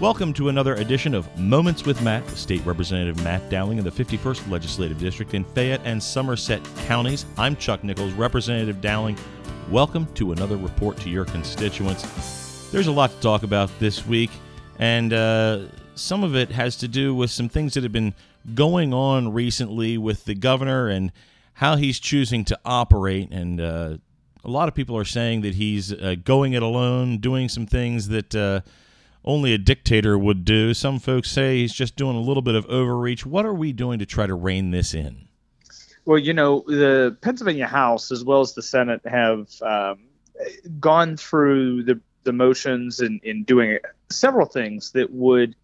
Welcome to another edition of Moments with Matt, State Representative Matt Dowling in the 51st Legislative District in Fayette and Somerset counties. I'm Chuck Nichols, Representative Dowling. Welcome to another report to your constituents. There's a lot to talk about this week, and uh, some of it has to do with some things that have been going on recently with the governor and how he's choosing to operate. And uh, a lot of people are saying that he's uh, going it alone, doing some things that uh, only a dictator would do. Some folks say he's just doing a little bit of overreach. What are we doing to try to rein this in? Well, you know, the Pennsylvania House as well as the Senate have um, gone through the, the motions in, in doing several things that would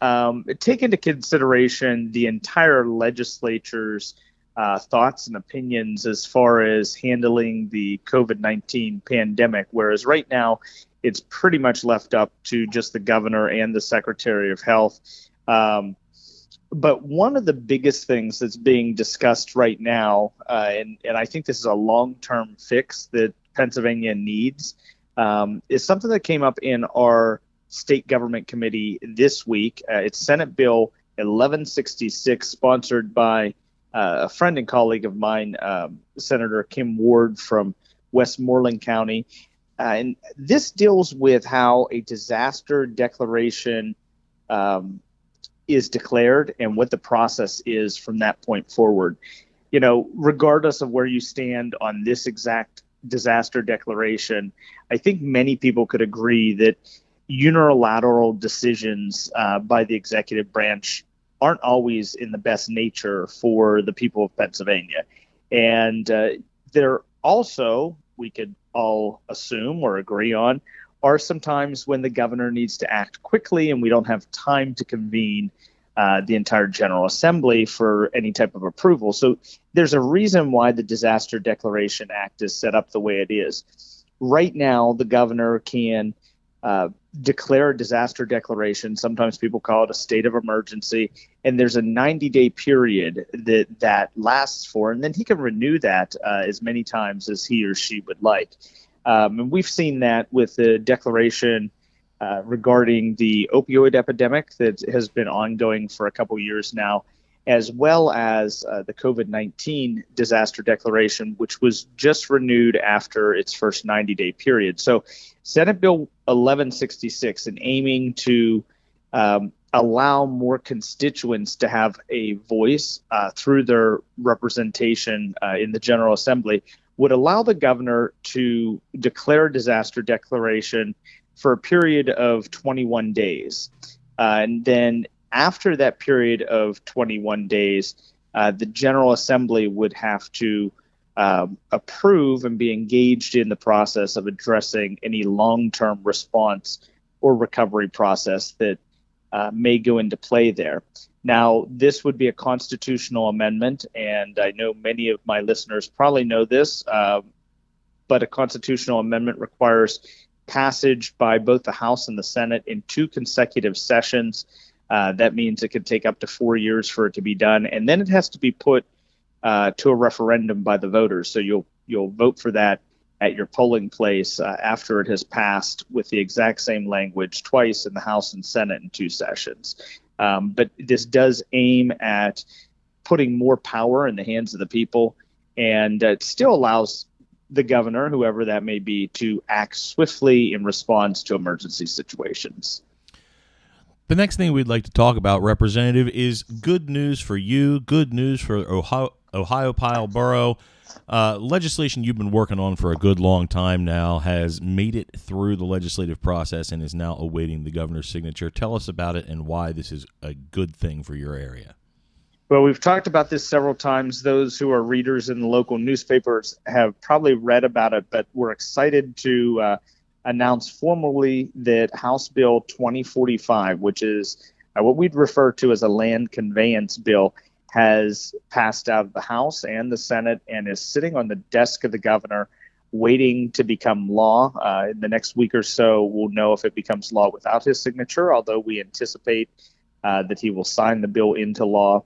um, take into consideration the entire legislature's uh, thoughts and opinions as far as handling the COVID 19 pandemic. Whereas right now, it's pretty much left up to just the governor and the secretary of health. Um, but one of the biggest things that's being discussed right now, uh, and, and I think this is a long term fix that Pennsylvania needs, um, is something that came up in our state government committee this week. Uh, it's Senate Bill 1166, sponsored by uh, a friend and colleague of mine, um, Senator Kim Ward from Westmoreland County. Uh, and this deals with how a disaster declaration um, is declared and what the process is from that point forward. You know, regardless of where you stand on this exact disaster declaration, I think many people could agree that unilateral decisions uh, by the executive branch aren't always in the best nature for the people of Pennsylvania. And uh, they're also, we could all assume or agree on, are sometimes when the governor needs to act quickly and we don't have time to convene uh, the entire General Assembly for any type of approval. So there's a reason why the Disaster Declaration Act is set up the way it is. Right now, the governor can uh, declare a disaster declaration. Sometimes people call it a state of emergency, and there's a 90 day period that that lasts for, and then he can renew that uh, as many times as he or she would like. Um, and we've seen that with the declaration uh, regarding the opioid epidemic that has been ongoing for a couple years now as well as uh, the COVID 19 disaster declaration, which was just renewed after its first 90 day period. So, Senate Bill 1166, and aiming to um, allow more constituents to have a voice uh, through their representation uh, in the General Assembly, would allow the governor to declare a disaster declaration for a period of 21 days. Uh, and then after that period of 21 days, uh, the General Assembly would have to um, approve and be engaged in the process of addressing any long term response or recovery process that uh, may go into play there. Now, this would be a constitutional amendment, and I know many of my listeners probably know this, uh, but a constitutional amendment requires passage by both the House and the Senate in two consecutive sessions. Uh, that means it could take up to four years for it to be done, and then it has to be put uh, to a referendum by the voters. So you'll you'll vote for that at your polling place uh, after it has passed with the exact same language twice in the House and Senate in two sessions. Um, but this does aim at putting more power in the hands of the people, and it still allows the governor, whoever that may be, to act swiftly in response to emergency situations. The next thing we'd like to talk about, Representative, is good news for you, good news for Ohio, Ohiopyle Borough. Uh, legislation you've been working on for a good long time now has made it through the legislative process and is now awaiting the governor's signature. Tell us about it and why this is a good thing for your area. Well, we've talked about this several times. Those who are readers in the local newspapers have probably read about it, but we're excited to uh, announced formally that House Bill 2045, which is uh, what we'd refer to as a land conveyance bill, has passed out of the House and the Senate and is sitting on the desk of the governor, waiting to become law. Uh, in the next week or so, we'll know if it becomes law without his signature, although we anticipate uh, that he will sign the bill into law.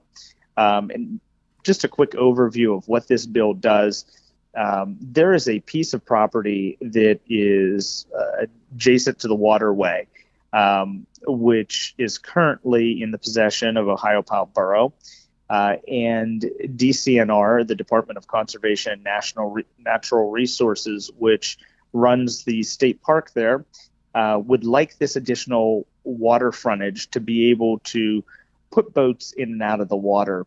Um, and just a quick overview of what this bill does um, there is a piece of property that is uh, adjacent to the waterway, um, which is currently in the possession of Ohio Ohiopyle Borough. Uh, and DCNR, the Department of Conservation and National Re- Natural Resources, which runs the state park there, uh, would like this additional water frontage to be able to put boats in and out of the water.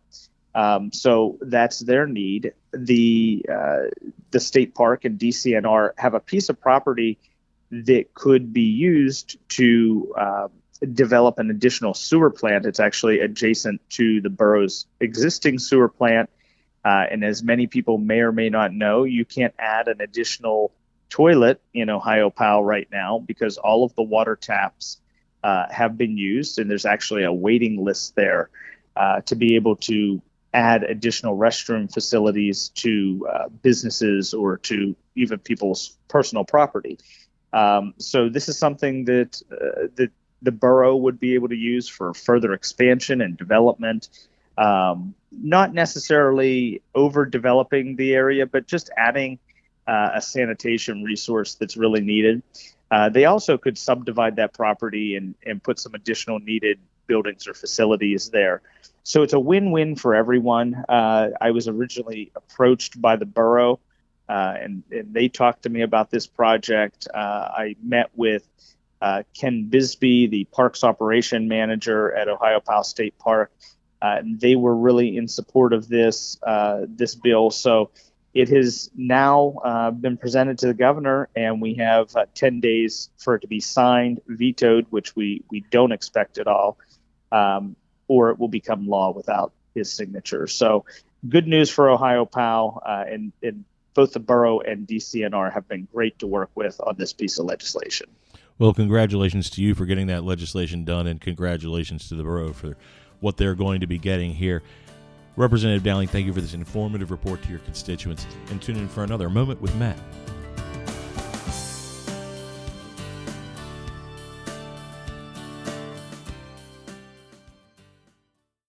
Um, so that's their need. The uh, the state park and DCNR have a piece of property that could be used to uh, develop an additional sewer plant. It's actually adjacent to the borough's existing sewer plant. Uh, and as many people may or may not know, you can't add an additional toilet in Ohiopyle right now because all of the water taps uh, have been used, and there's actually a waiting list there uh, to be able to add additional restroom facilities to uh, businesses or to even people's personal property. Um, so this is something that uh, that the borough would be able to use for further expansion and development. Um, not necessarily overdeveloping the area, but just adding uh, a sanitation resource that's really needed. Uh, they also could subdivide that property and, and put some additional needed buildings or facilities there. So it's a win win for everyone. Uh, I was originally approached by the borough, uh, and, and, they talked to me about this project. Uh, I met with uh, Ken Bisbee, the parks operation manager at Ohiopyle State Park. Uh, they were really in support of this uh, this bill. So it has now uh, been presented to the governor, and we have uh, 10 days for it to be signed, vetoed, which we, we don't expect at all, um, or it will become law without his signature. So good news for Ohiopyle, uh, and, and both the borough and DCNR have been great to work with on this piece of legislation. Well, congratulations to you for getting that legislation done, and congratulations to the borough for what they're going to be getting here. Representative Dowling, thank you for this informative report to your constituents, and tune in for another moment with Matt.